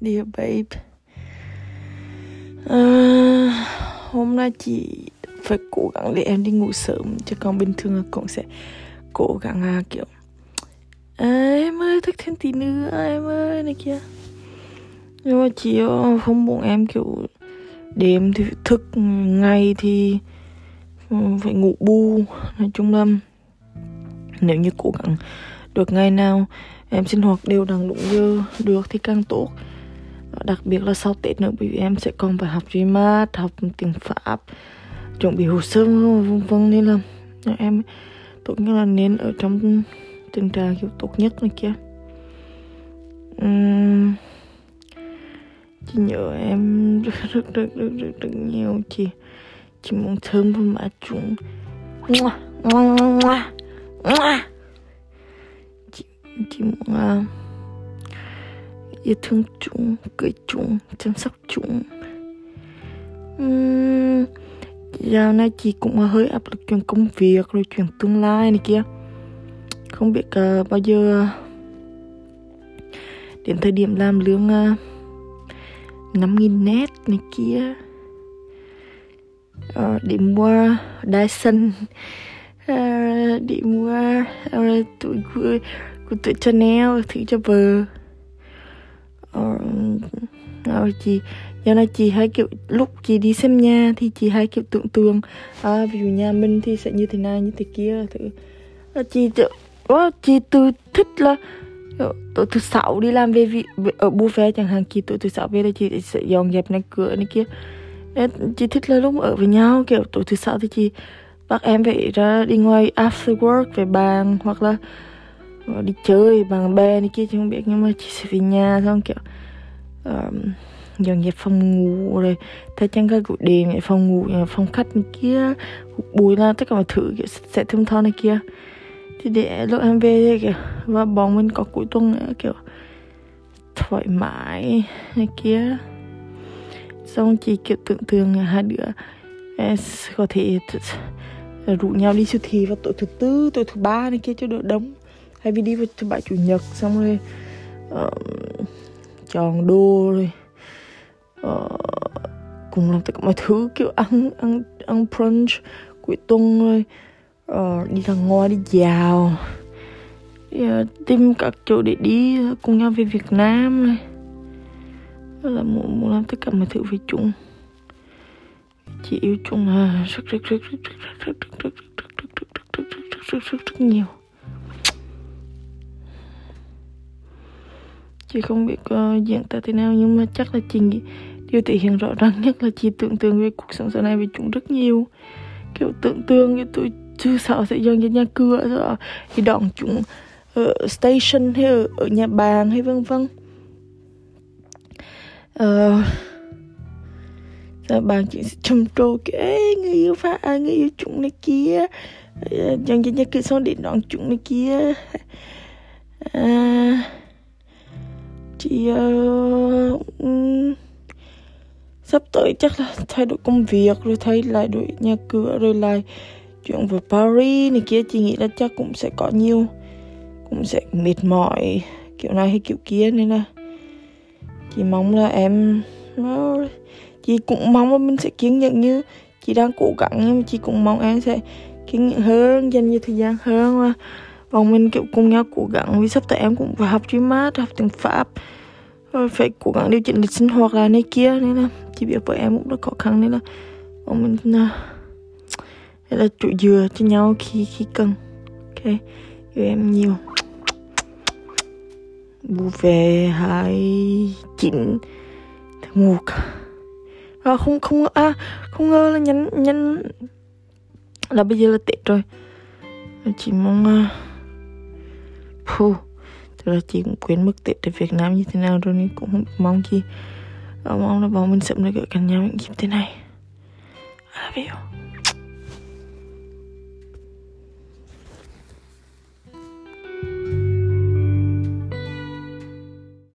dear babe à, Hôm nay chị phải cố gắng để em đi ngủ sớm Chứ còn bình thường cũng sẽ cố gắng à, kiểu à, Em ơi thức thêm tí nữa em ơi này kia. Nhưng mà chị ờ, không muốn em kiểu Đêm thì thức Ngày thì ừ, phải ngủ bu Nói chung là Nếu như cố gắng được ngày nào em sinh hoạt đều đặn đúng giờ được thì càng tốt đặc biệt là sau tết nữa bởi vì em sẽ còn phải học GMAT học tiếng pháp chuẩn bị hồ sơ vân vân nên là em tốt nhất là nên ở trong tình trạng kiểu tốt nhất này kia. Uhm, chị nhớ em rất rất rất rất rất, rất nhiều chị chị muốn thơm vào má chúng chị, chị muốn uh, yêu thương chúng cười chúng chăm sóc chúng. Uhm, dạo này chị cũng hơi áp lực chuyện công việc rồi chuyện tương lai này kia. Không biết uh, bao giờ đến thời điểm làm lương uh, năm nghìn net này kia. Uh, để mua Dyson. Uh, để mua uh, tụi của, của tụi Chanel thứ cho vợ. Ờ, ờ, chị do này chị hay kiểu lúc chị đi xem nhà thì chị hay kiểu tưởng tượng à, ví dụ nhà mình thì sẽ như thế này như thế kia thứ. Là chị đó, ờ, chị từ thích là tối thứ sáu đi làm về vị ở buffet chẳng hạn chị tối thứ sáu về là chị sẽ dọn dẹp này cửa này kia. Chị thích là lúc ở với nhau kiểu tối thứ sáu thì chị bắt em phải ra đi ngoài after work về bàn hoặc là Ờ, đi chơi bằng bè này kia chứ không biết nhưng mà chị sẽ về nhà xong kiểu um, dọn dẹp phòng ngủ rồi thay trang ga gội đèn phòng ngủ ờ, phòng khách này kia bùi là tất cả mọi thứ kiểu sẽ thơm tho này kia. Thì để lúc em về kiểu và bọn mình có cuối tuần nữa kiểu thoải mái này kia. Xong chỉ kiểu tưởng tượng hai đứa ờ, có thể rủ nhau đi siêu thị vào tối thứ tư tối thứ ba này kia cho đỡ đông hay vì đi vào thứ bảy chủ nhật xong rồi uh, tròn đô rồi uh, cùng làm tất cả mọi thứ kiểu ăn ăn ăn brunch cuối tuần rồi uh, đi ra ngoài đi dạo đi, tìm các chỗ để đi cùng nhau về Việt Nam này là muốn, muốn làm tất cả mọi thứ với chúng chị yêu chúng à rất rất rất rất rất rất rất rất rất rất rất rất rất rất rất rất nhiều chị không biết uh, diễn tả thế nào nhưng mà chắc là chị nghĩ điều thể hiện rõ ràng nhất là chị tưởng tượng về cuộc sống sau này với chúng rất nhiều. Kiểu tưởng tượng như tôi chưa sợ sẽ dần cho nhà cửa rồi thì đón chúng ở station hay ở, ở nhà bàn hay vân vân. Ờ, uh, bàn chị sẽ trầm trồ kể người yêu pha người yêu chúng này kia dần cho nhà cửa xong để đón chúng này kia. Uh, chị uh, um, sắp tới chắc là thay đổi công việc rồi thay lại đổi nhà cửa rồi lại chuyện về Paris này kia. Chị nghĩ là chắc cũng sẽ có nhiều cũng sẽ mệt mỏi kiểu này hay kiểu kia nên là chị mong là em ờ, chị cũng mong là mình sẽ kiên nhẫn như chị đang cố gắng nhưng mà chị cũng mong em sẽ kiên nhẫn hơn dành nhiều thời gian hơn và bọn mình kiểu cùng nhau cố gắng vì sắp tới em cũng phải học chuyên mát học tiếng pháp rồi phải cố gắng điều chỉnh lịch sinh hoạt là này kia nên là chỉ biết với em cũng rất khó khăn nên là bọn mình à, là là trụ dừa cho nhau khi khi cần. Ok yêu em nhiều. Bu về hai chín tháng một. À, không không à không ngờ là nhanh nhanh là bây giờ là tết rồi. Chị mong uh, khô tức là chị cũng quên mất Tết ở Việt Nam như thế nào rồi nên cũng không mong chi ờ, mong là bọn mình sớm được gặp nhau những dịp thế này. I love you